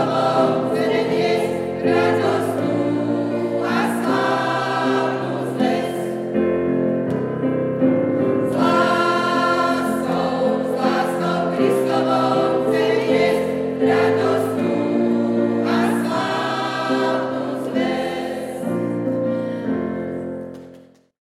shalom.